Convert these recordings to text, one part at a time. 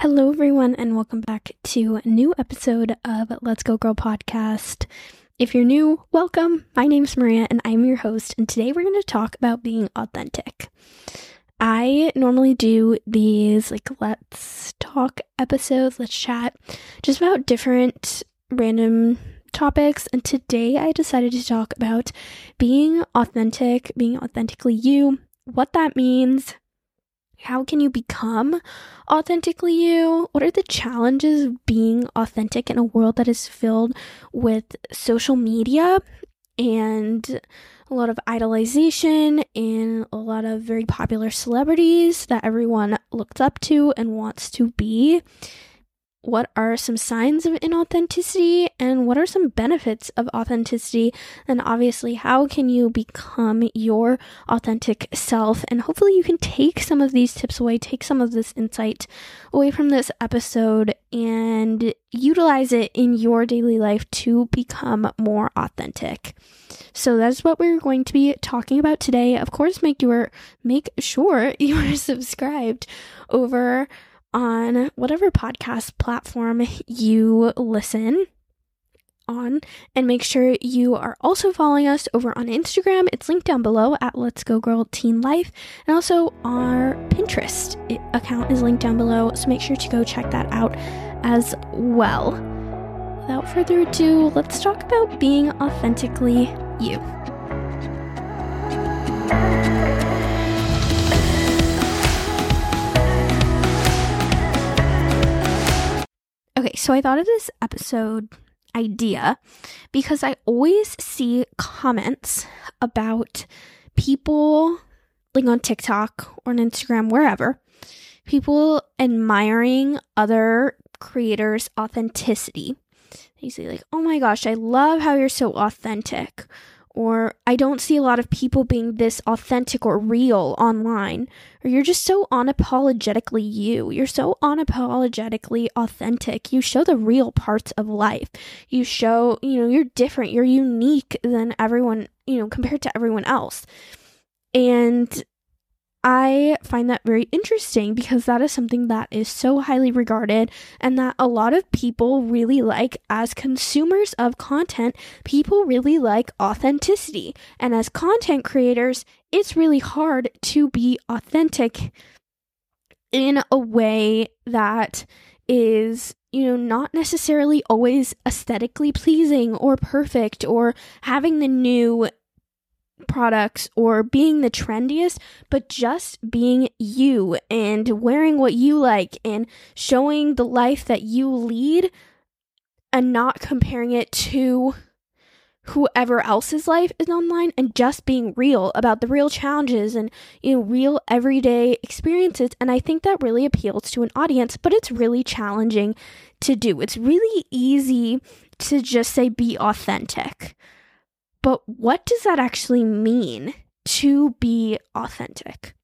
Hello, everyone, and welcome back to a new episode of Let's Go Girl podcast. If you're new, welcome. My name's Maria, and I'm your host, and today we're going to talk about being authentic. I normally do these like let's talk episodes, let's chat, just about different random topics, and today I decided to talk about being authentic, being authentically you, what that means, how can you become authentically you? What are the challenges of being authentic in a world that is filled with social media and a lot of idolization and a lot of very popular celebrities that everyone looks up to and wants to be? What are some signs of inauthenticity and what are some benefits of authenticity? And obviously how can you become your authentic self? And hopefully you can take some of these tips away take some of this insight away from this episode and utilize it in your daily life to become more authentic. So that's what we're going to be talking about today. Of course make your make sure you are subscribed over on whatever podcast platform you listen on and make sure you are also following us over on Instagram. It's linked down below at Let's Go Girl Teen Life. And also our Pinterest account is linked down below. So make sure to go check that out as well. Without further ado, let's talk about being authentically you. So I thought of this episode idea because I always see comments about people like on TikTok or on Instagram, wherever, people admiring other creators' authenticity. They say, like, oh my gosh, I love how you're so authentic or I don't see a lot of people being this authentic or real online, or you're just so unapologetically you. You're so unapologetically authentic. You show the real parts of life. You show, you know, you're different, you're unique than everyone, you know, compared to everyone else. And I find that very interesting because that is something that is so highly regarded and that a lot of people really like as consumers of content. People really like authenticity. And as content creators, it's really hard to be authentic in a way that is you know, not necessarily always aesthetically pleasing or perfect or having the new products or being the trendiest, but just being you and wearing what you like and showing the life that you lead and not comparing it to whoever else's life is online and just being real about the real challenges and you know real everyday experiences and I think that really appeals to an audience but it's really challenging to do. It's really easy to just say be authentic. But what does that actually mean to be authentic?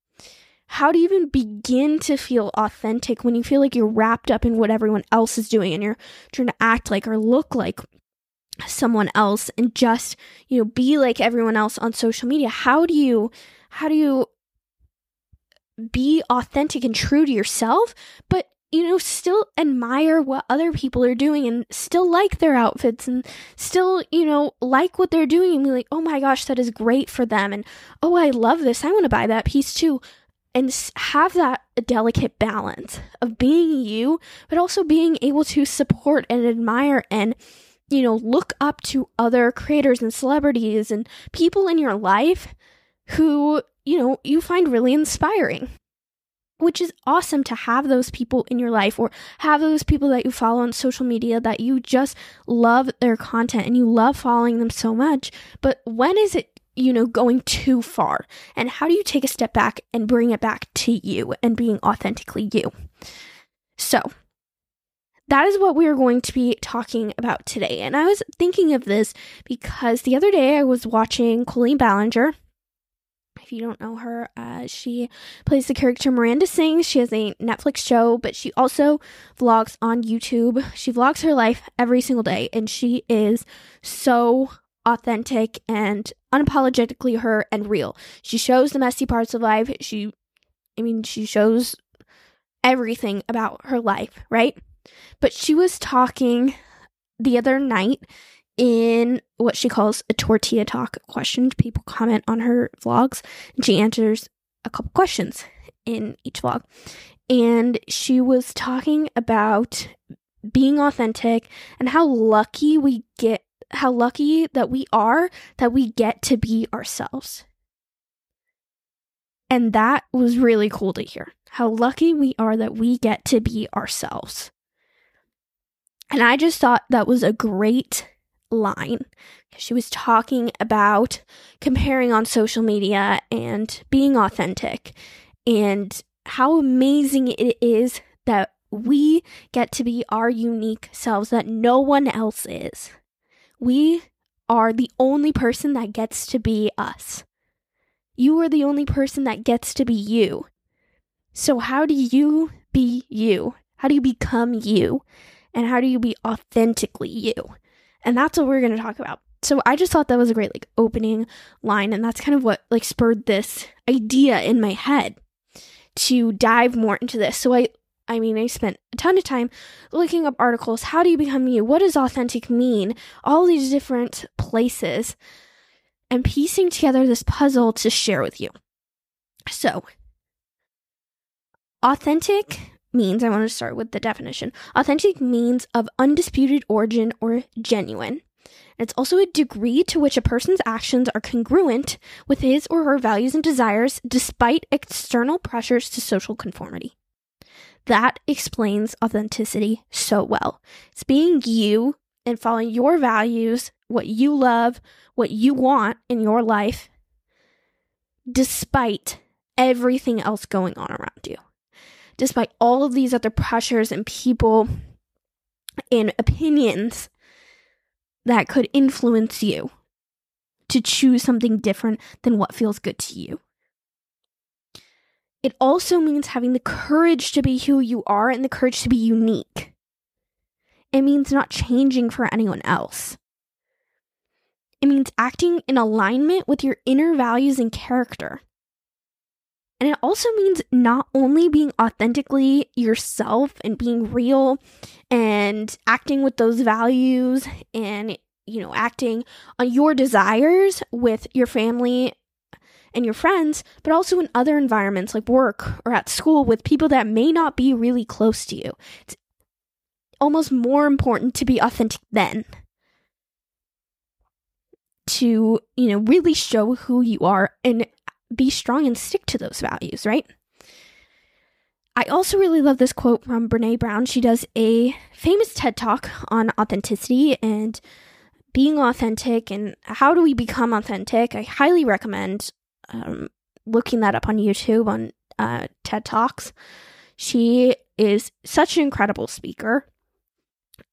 How do you even begin to feel authentic when you feel like you're wrapped up in what everyone else is doing and you're trying to act like or look like someone else and just, you know, be like everyone else on social media? How do you how do you be authentic and true to yourself, but you know, still admire what other people are doing and still like their outfits and still, you know, like what they're doing and be like, oh my gosh, that is great for them. And oh, I love this. I want to buy that piece too. And have that delicate balance of being you, but also being able to support and admire and, you know, look up to other creators and celebrities and people in your life who, you know, you find really inspiring which is awesome to have those people in your life or have those people that you follow on social media that you just love their content and you love following them so much. But when is it, you know, going too far? And how do you take a step back and bring it back to you and being authentically you? So, that is what we are going to be talking about today. And I was thinking of this because the other day I was watching Colleen Ballinger if you don't know her, uh, she plays the character Miranda Sings. She has a Netflix show, but she also vlogs on YouTube. She vlogs her life every single day, and she is so authentic and unapologetically her and real. She shows the messy parts of life. She, I mean, she shows everything about her life, right? But she was talking the other night in what she calls a tortilla talk question. People comment on her vlogs and she answers a couple questions in each vlog. And she was talking about being authentic and how lucky we get, how lucky that we are that we get to be ourselves. And that was really cool to hear. How lucky we are that we get to be ourselves. And I just thought that was a great line. She was talking about comparing on social media and being authentic and how amazing it is that we get to be our unique selves that no one else is. We are the only person that gets to be us. You are the only person that gets to be you. So, how do you be you? How do you become you? And how do you be authentically you? And that's what we're going to talk about. So I just thought that was a great like opening line and that's kind of what like spurred this idea in my head to dive more into this. So I I mean, I spent a ton of time looking up articles. How do you become you? What does authentic mean? All these different places and piecing together this puzzle to share with you. So, authentic means, I want to start with the definition. Authentic means of undisputed origin or genuine. It's also a degree to which a person's actions are congruent with his or her values and desires despite external pressures to social conformity. That explains authenticity so well. It's being you and following your values, what you love, what you want in your life, despite everything else going on around you. Despite all of these other pressures and people and opinions that could influence you to choose something different than what feels good to you. It also means having the courage to be who you are and the courage to be unique. It means not changing for anyone else. It means acting in alignment with your inner values and character. And it also means not only being authentically yourself and being real and acting with those values and, you know, acting on your desires with your family and your friends, but also in other environments like work or at school with people that may not be really close to you. It's almost more important to be authentic then. To, you know, really show who you are and be strong and stick to those values, right? I also really love this quote from Brene Brown. She does a famous TED talk on authenticity and being authentic and how do we become authentic. I highly recommend um, looking that up on YouTube on uh, TED Talks. She is such an incredible speaker.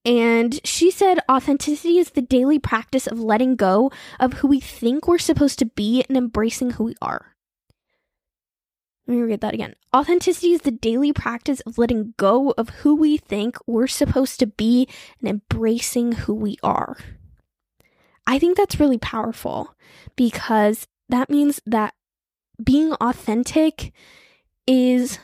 And she said authenticity is the daily practice of letting go of who we think we're supposed to be and embracing who we are. Let me read that again. Authenticity is the daily practice of letting go of who we think we're supposed to be and embracing who we are. I think that's really powerful because that means that being authentic is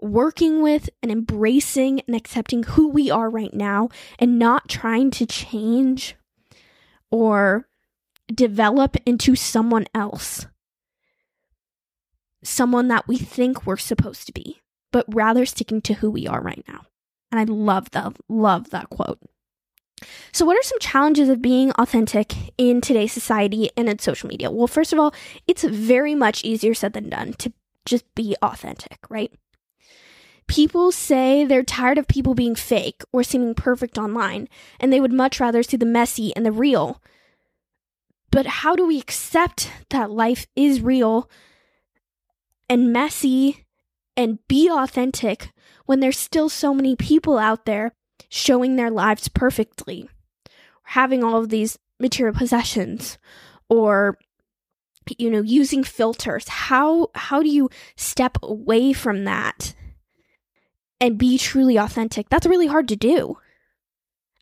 working with and embracing and accepting who we are right now and not trying to change or develop into someone else someone that we think we're supposed to be, but rather sticking to who we are right now. And I love that, love that quote. So, what are some challenges of being authentic in today's society and in social media? Well, first of all, it's very much easier said than done to just be authentic, right? People say they're tired of people being fake or seeming perfect online, and they would much rather see the messy and the real. But how do we accept that life is real and messy and be authentic when there's still so many people out there showing their lives perfectly, having all of these material possessions, or you know using filters. How how do you step away from that and be truly authentic? That's really hard to do.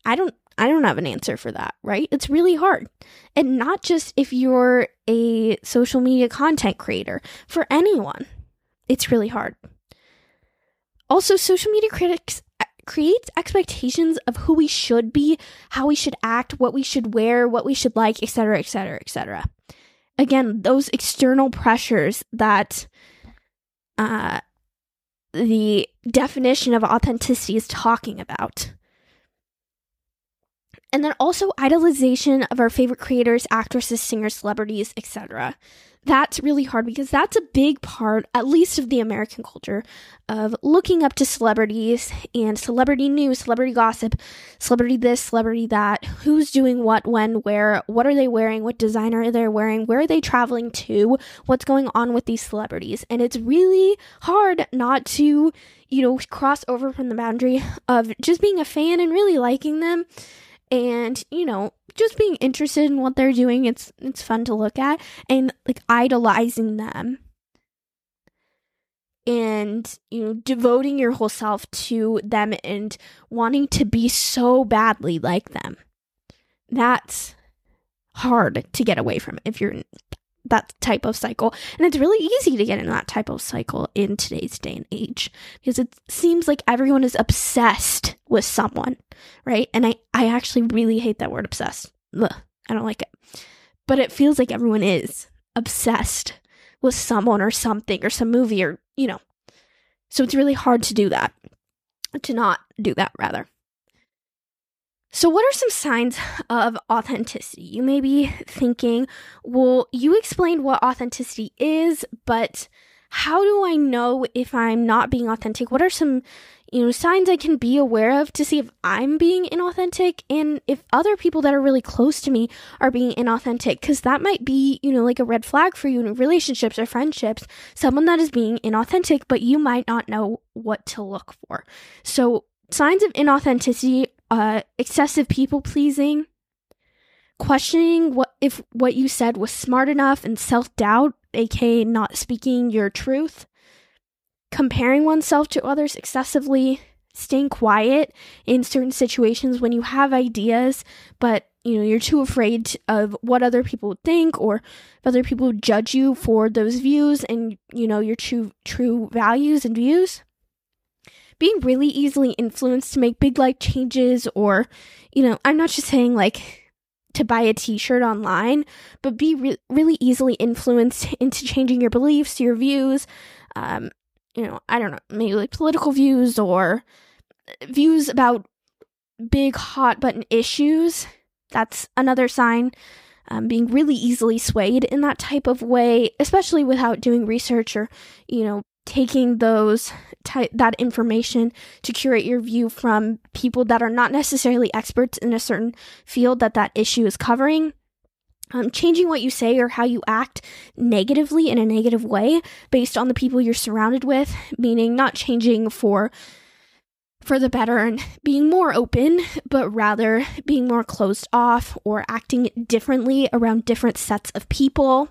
I don't i don't have an answer for that right it's really hard and not just if you're a social media content creator for anyone it's really hard. Also, social media critics creates expectations of who we should be, how we should act, what we should wear, what we should like, etc., etc., etc. Again, those external pressures that uh, the definition of authenticity is talking about. And then also idolization of our favorite creators, actresses, singers, celebrities, etc that's really hard because that's a big part, at least of the American culture, of looking up to celebrities and celebrity news, celebrity gossip, celebrity this, celebrity that, who's doing what, when, where, what are they wearing, what designer are they wearing, where are they traveling to, what's going on with these celebrities. And it's really hard not to, you know, cross over from the boundary of just being a fan and really liking them and you know just being interested in what they're doing it's it's fun to look at and like idolizing them. And you know devoting your whole self to them and wanting to be so badly like them. That's hard to get away from if you're that type of cycle. And it's really easy to get in that type of cycle in today's day and age because it seems like everyone is obsessed with someone, right? And I, I actually really hate that word obsessed. Ugh, I don't like it. But it feels like everyone is obsessed with someone or something or some movie or, you know. So it's really hard to do that, to not do that, rather. So, what are some signs of authenticity? You may be thinking, well, you explained what authenticity is, but how do I know if I'm not being authentic? What are some, you know, signs I can be aware of to see if I'm being inauthentic and if other people that are really close to me are being inauthentic? Because that might be, you know, like a red flag for you in relationships or friendships, someone that is being inauthentic, but you might not know what to look for. So, signs of inauthenticity uh, excessive people pleasing, questioning what if what you said was smart enough, and self doubt, aka not speaking your truth, comparing oneself to others excessively, staying quiet in certain situations when you have ideas, but you know you're too afraid of what other people would think or if other people would judge you for those views and you know your true true values and views being really easily influenced to make big life changes or you know i'm not just saying like to buy a t-shirt online but be re- really easily influenced into changing your beliefs your views um you know i don't know maybe like political views or views about big hot button issues. That's another sign um, being really easily swayed in that type of way especially without doing research or you know taking those ty- that information to curate your view from people that are not necessarily experts in a certain field that that issue is covering. Um, changing what you say or how you act negatively in a negative way based on the people you're surrounded with meaning not changing for for the better and being more open but rather being more closed off or acting differently around different sets of people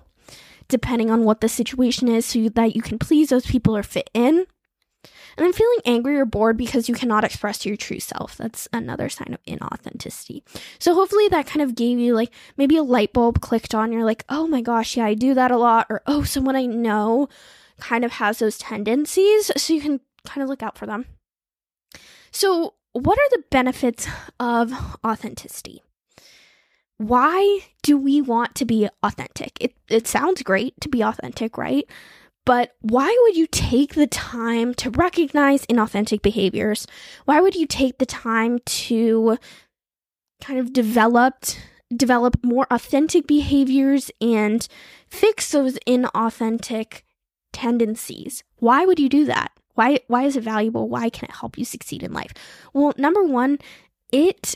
depending on what the situation is so that you can please those people or fit in. And then feeling angry or bored because you cannot express your true self. That's another sign of inauthenticity. So hopefully that kind of gave you like maybe a light bulb clicked on. You're like, oh my gosh, yeah, I do that a lot. Or, oh, someone I know kind of has those tendencies. So you can kind of look out for them. So, what are the benefits of authenticity? Why do we want to be authentic? It, it sounds great to be authentic, right? But why would you take the time to recognize inauthentic behaviors? Why would you take the time to kind of develop develop more authentic behaviors and fix those inauthentic tendencies? Why would you do that? Why why is it valuable? Why can it help you succeed in life? Well, number 1, it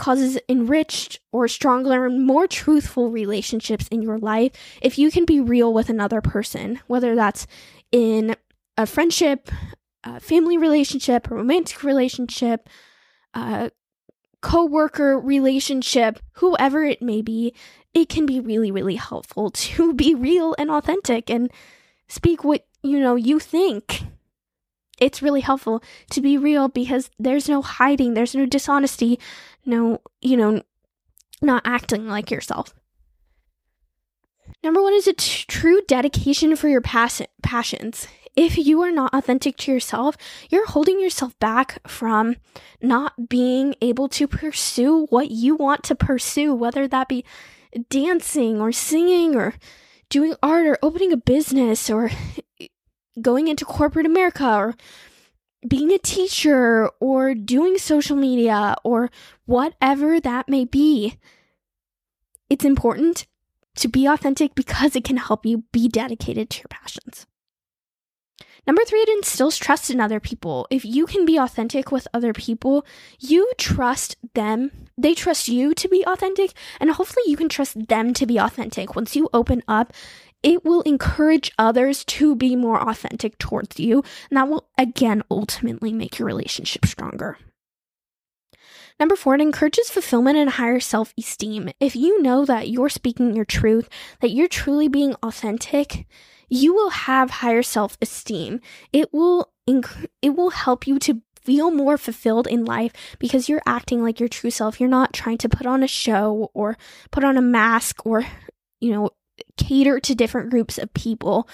causes enriched or stronger and more truthful relationships in your life if you can be real with another person, whether that's in a friendship, a family relationship, a romantic relationship, a co-worker relationship, whoever it may be, it can be really really helpful to be real and authentic and speak what you know you think it's really helpful to be real because there's no hiding, there's no dishonesty, no, you know, not acting like yourself. Number one is a t- true dedication for your pass- passions. if you are not authentic to yourself, you're holding yourself back from not being able to pursue what you want to pursue, whether that be dancing or singing or doing art or opening a business or going into corporate America or being a teacher or doing social media or whatever that may be. It's important to be authentic because it can help you be dedicated to your passions. Number three, it instills trust in other people. If you can be authentic with other people, you trust them. They trust you to be authentic, and hopefully you can trust them to be authentic. Once you open up, it will encourage others to be more authentic towards you, and that will again ultimately make your relationship stronger. Number four, it encourages fulfillment and higher self esteem. If you know that you're speaking your truth, that you're truly being authentic, you will have higher self esteem. It will inc- it will help you to feel more fulfilled in life because you're acting like your true self. You're not trying to put on a show or put on a mask or, you know, cater to different groups of people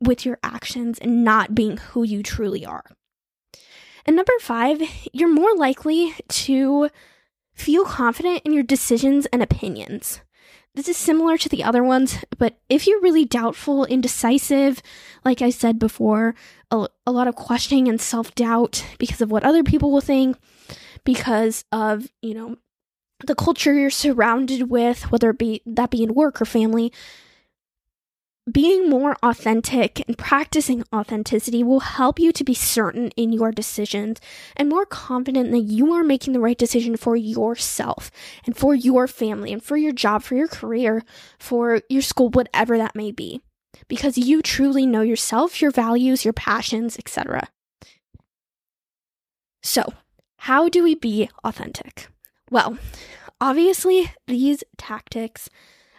with your actions and not being who you truly are. And number five, you're more likely to feel confident in your decisions and opinions. This is similar to the other ones, but if you're really doubtful, indecisive, like I said before, a, a lot of questioning and self doubt because of what other people will think, because of, you know, the culture you're surrounded with, whether it be that be in work or family, being more authentic and practicing authenticity will help you to be certain in your decisions and more confident that you are making the right decision for yourself and for your family and for your job, for your career, for your school, whatever that may be. Because you truly know yourself, your values, your passions, etc. So, how do we be authentic? Well, obviously, these tactics,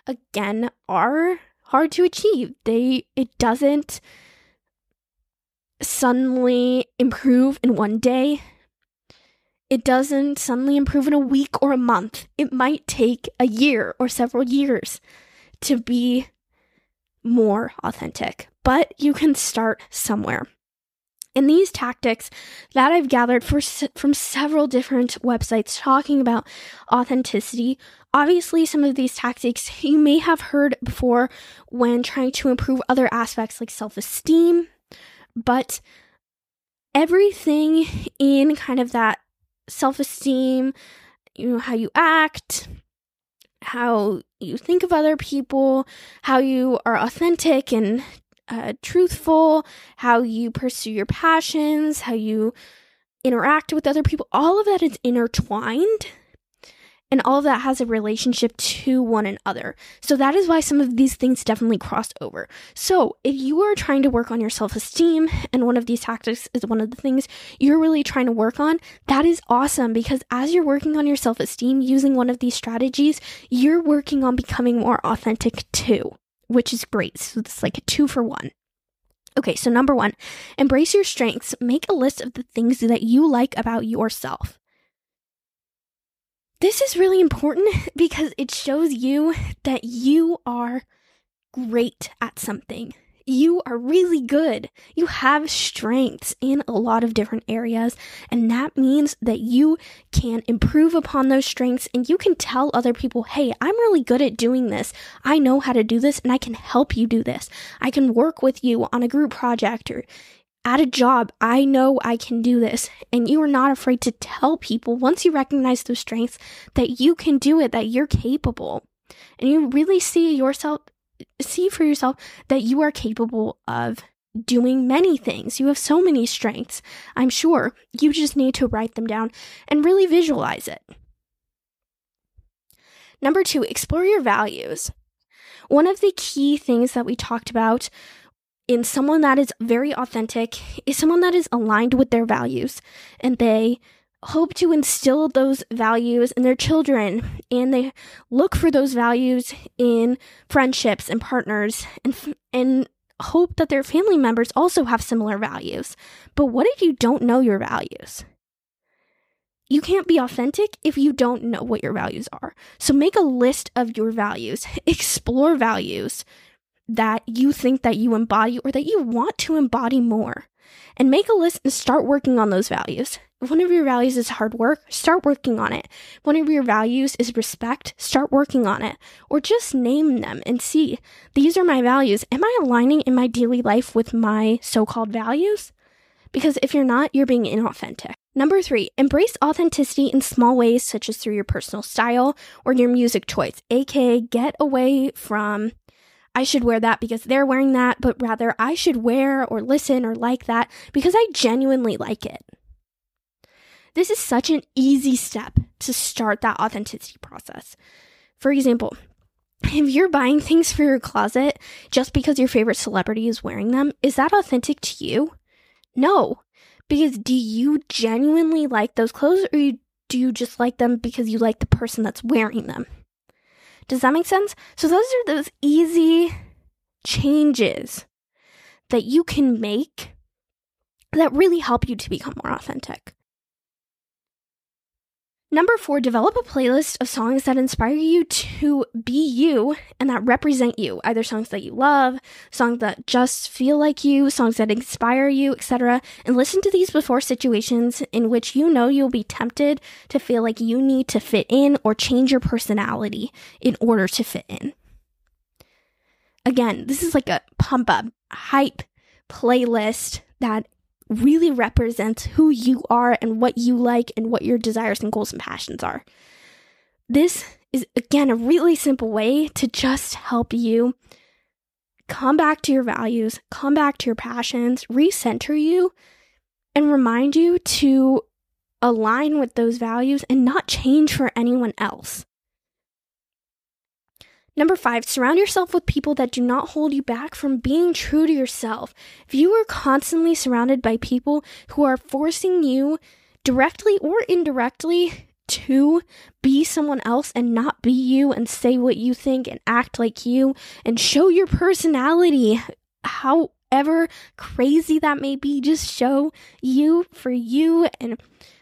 again, are hard to achieve. They it doesn't suddenly improve in one day. It doesn't suddenly improve in a week or a month. It might take a year or several years to be more authentic, but you can start somewhere. And these tactics that I've gathered for, from several different websites talking about authenticity, obviously, some of these tactics you may have heard before when trying to improve other aspects like self esteem, but everything in kind of that self esteem, you know, how you act, how you think of other people, how you are authentic and uh, truthful, how you pursue your passions, how you interact with other people, all of that is intertwined. And all of that has a relationship to one another. So that is why some of these things definitely cross over. So if you are trying to work on your self esteem and one of these tactics is one of the things you're really trying to work on, that is awesome because as you're working on your self esteem using one of these strategies, you're working on becoming more authentic too which is great. So it's like a two for one. Okay, so number one, embrace your strengths. Make a list of the things that you like about yourself. This is really important because it shows you that you are great at something you are really good. You have strengths in a lot of different areas, and that means that you can improve upon those strengths and you can tell other people, hey, I'm really good at doing this. I know how to do this, and I can help you do this. I can work with you on a group project or at a job, I know I can do this. And you are not afraid to tell people once you recognize those strengths that you can do it, that you're capable. And you really see yourself see for yourself that you are capable of doing many things. You have so many strengths. I'm sure you just need to write them down and really visualize it. Number two, explore your values. One of the key things that we talked about in someone that is very authentic is someone that is aligned with their values and they hope to instill those values in their children and they look for those values in friendships and partners and and hope that their family members also have similar values. But what if you don't know your values? You can't be authentic if you don't know what your values are. So make a list of your values, explore values, that you think that you embody or that you want to embody more. And make a list and start working on those values. If one of your values is hard work, start working on it. If one of your values is respect, start working on it. Or just name them and see, these are my values. Am I aligning in my daily life with my so called values? Because if you're not, you're being inauthentic. Number three, embrace authenticity in small ways, such as through your personal style or your music choice, aka get away from I should wear that because they're wearing that, but rather I should wear or listen or like that because I genuinely like it. This is such an easy step to start that authenticity process. For example, if you're buying things for your closet just because your favorite celebrity is wearing them, is that authentic to you? No. Because do you genuinely like those clothes or do you just like them because you like the person that's wearing them? Does that make sense? So, those are those easy changes that you can make that really help you to become more authentic. Number four, develop a playlist of songs that inspire you to be you and that represent you. Either songs that you love, songs that just feel like you, songs that inspire you, etc. And listen to these before situations in which you know you'll be tempted to feel like you need to fit in or change your personality in order to fit in. Again, this is like a pump up, hype playlist that really represents who you are and what you like and what your desires and goals and passions are. This is, again, a really simple way to just help you come back to your values, come back to your passions, recenter you, and remind you to align with those values and not change for anyone else. Number five, surround yourself with people that do not hold you back from being true to yourself. If you are constantly surrounded by people who are forcing you directly or indirectly to be someone else and not be you and say what you think and act like you and show your personality, however crazy that may be, just show you for you and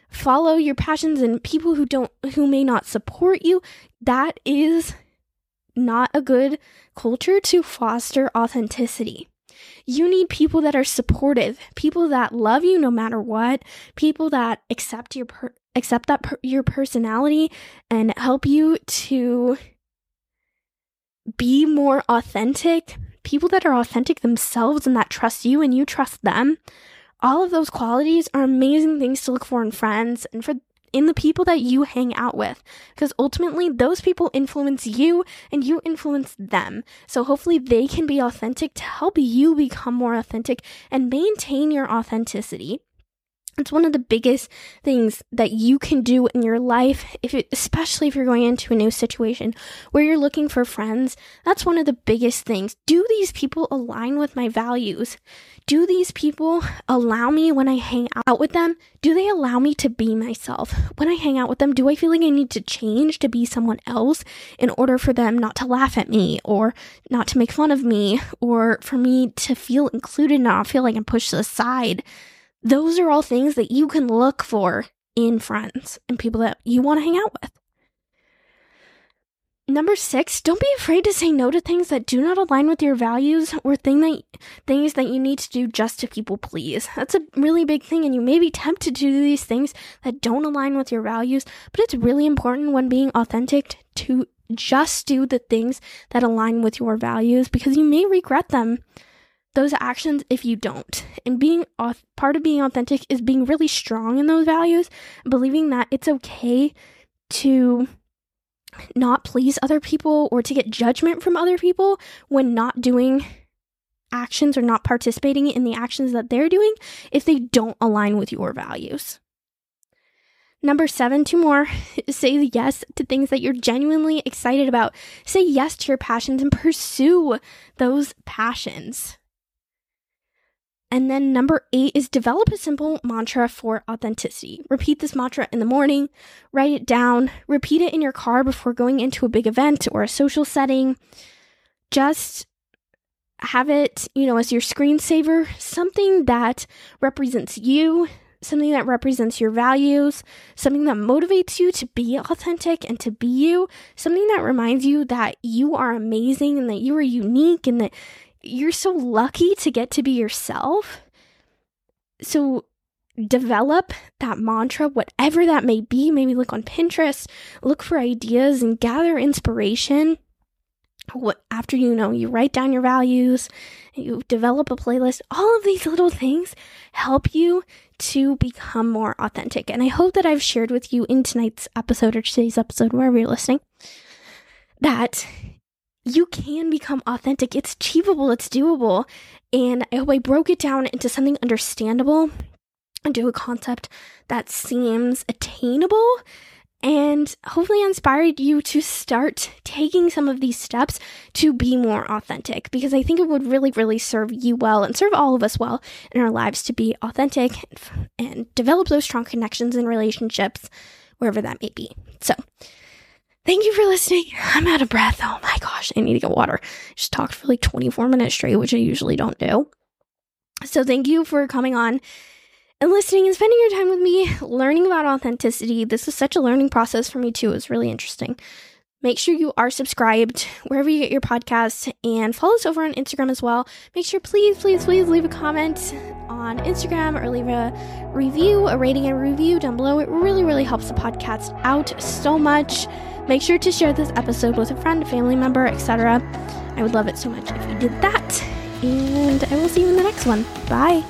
follow your passions and people who don't, who may not support you. That is not a good culture to foster authenticity. You need people that are supportive, people that love you no matter what, people that accept your per- accept that per- your personality and help you to be more authentic, people that are authentic themselves and that trust you and you trust them. All of those qualities are amazing things to look for in friends and for in the people that you hang out with because ultimately those people influence you and you influence them. So hopefully they can be authentic to help you become more authentic and maintain your authenticity. It's one of the biggest things that you can do in your life, if it, especially if you're going into a new situation where you're looking for friends. That's one of the biggest things. Do these people align with my values? Do these people allow me when I hang out with them? Do they allow me to be myself? When I hang out with them, do I feel like I need to change to be someone else in order for them not to laugh at me or not to make fun of me or for me to feel included and not feel like I'm pushed aside? Those are all things that you can look for in friends and people that you want to hang out with. Number six, don't be afraid to say no to things that do not align with your values or thing that, things that you need to do just to people please. That's a really big thing, and you may be tempted to do these things that don't align with your values, but it's really important when being authentic to just do the things that align with your values because you may regret them those actions if you don't. And being part of being authentic is being really strong in those values, believing that it's okay to not please other people or to get judgment from other people when not doing actions or not participating in the actions that they're doing if they don't align with your values. Number seven, two more. Say yes to things that you're genuinely excited about. Say yes to your passions and pursue those passions. And then number eight is develop a simple mantra for authenticity. Repeat this mantra in the morning, write it down, repeat it in your car before going into a big event or a social setting. Just have it, you know, as your screensaver, something that represents you, something that represents your values, something that motivates you to be authentic and to be you, something that reminds you that you are amazing and that you are unique and that you're so lucky to get to be yourself. So develop that mantra, whatever that may be. Maybe look on Pinterest, look for ideas and gather inspiration what after you know you write down your values you develop a playlist all of these little things help you to become more authentic and i hope that i've shared with you in tonight's episode or today's episode wherever you're listening that you can become authentic. It's achievable. It's doable. And i hope i broke it down into something understandable into a concept that seems attainable and hopefully inspired you to start taking some of these steps to be more authentic because I think it would really, really serve you well and serve all of us well in our lives to be authentic and develop those strong connections and relationships wherever that may be. So, thank you for listening. I'm out of breath. Oh my gosh, I need to get water. Just talked for like 24 minutes straight, which I usually don't do. So, thank you for coming on and listening and spending your time with me learning about authenticity. This is such a learning process for me too. It's really interesting. Make sure you are subscribed wherever you get your podcasts and follow us over on Instagram as well. Make sure, please, please, please leave a comment on Instagram or leave a review, a rating and review down below. It really, really helps the podcast out so much. Make sure to share this episode with a friend, a family member, etc. I would love it so much if you did that. And I will see you in the next one. Bye.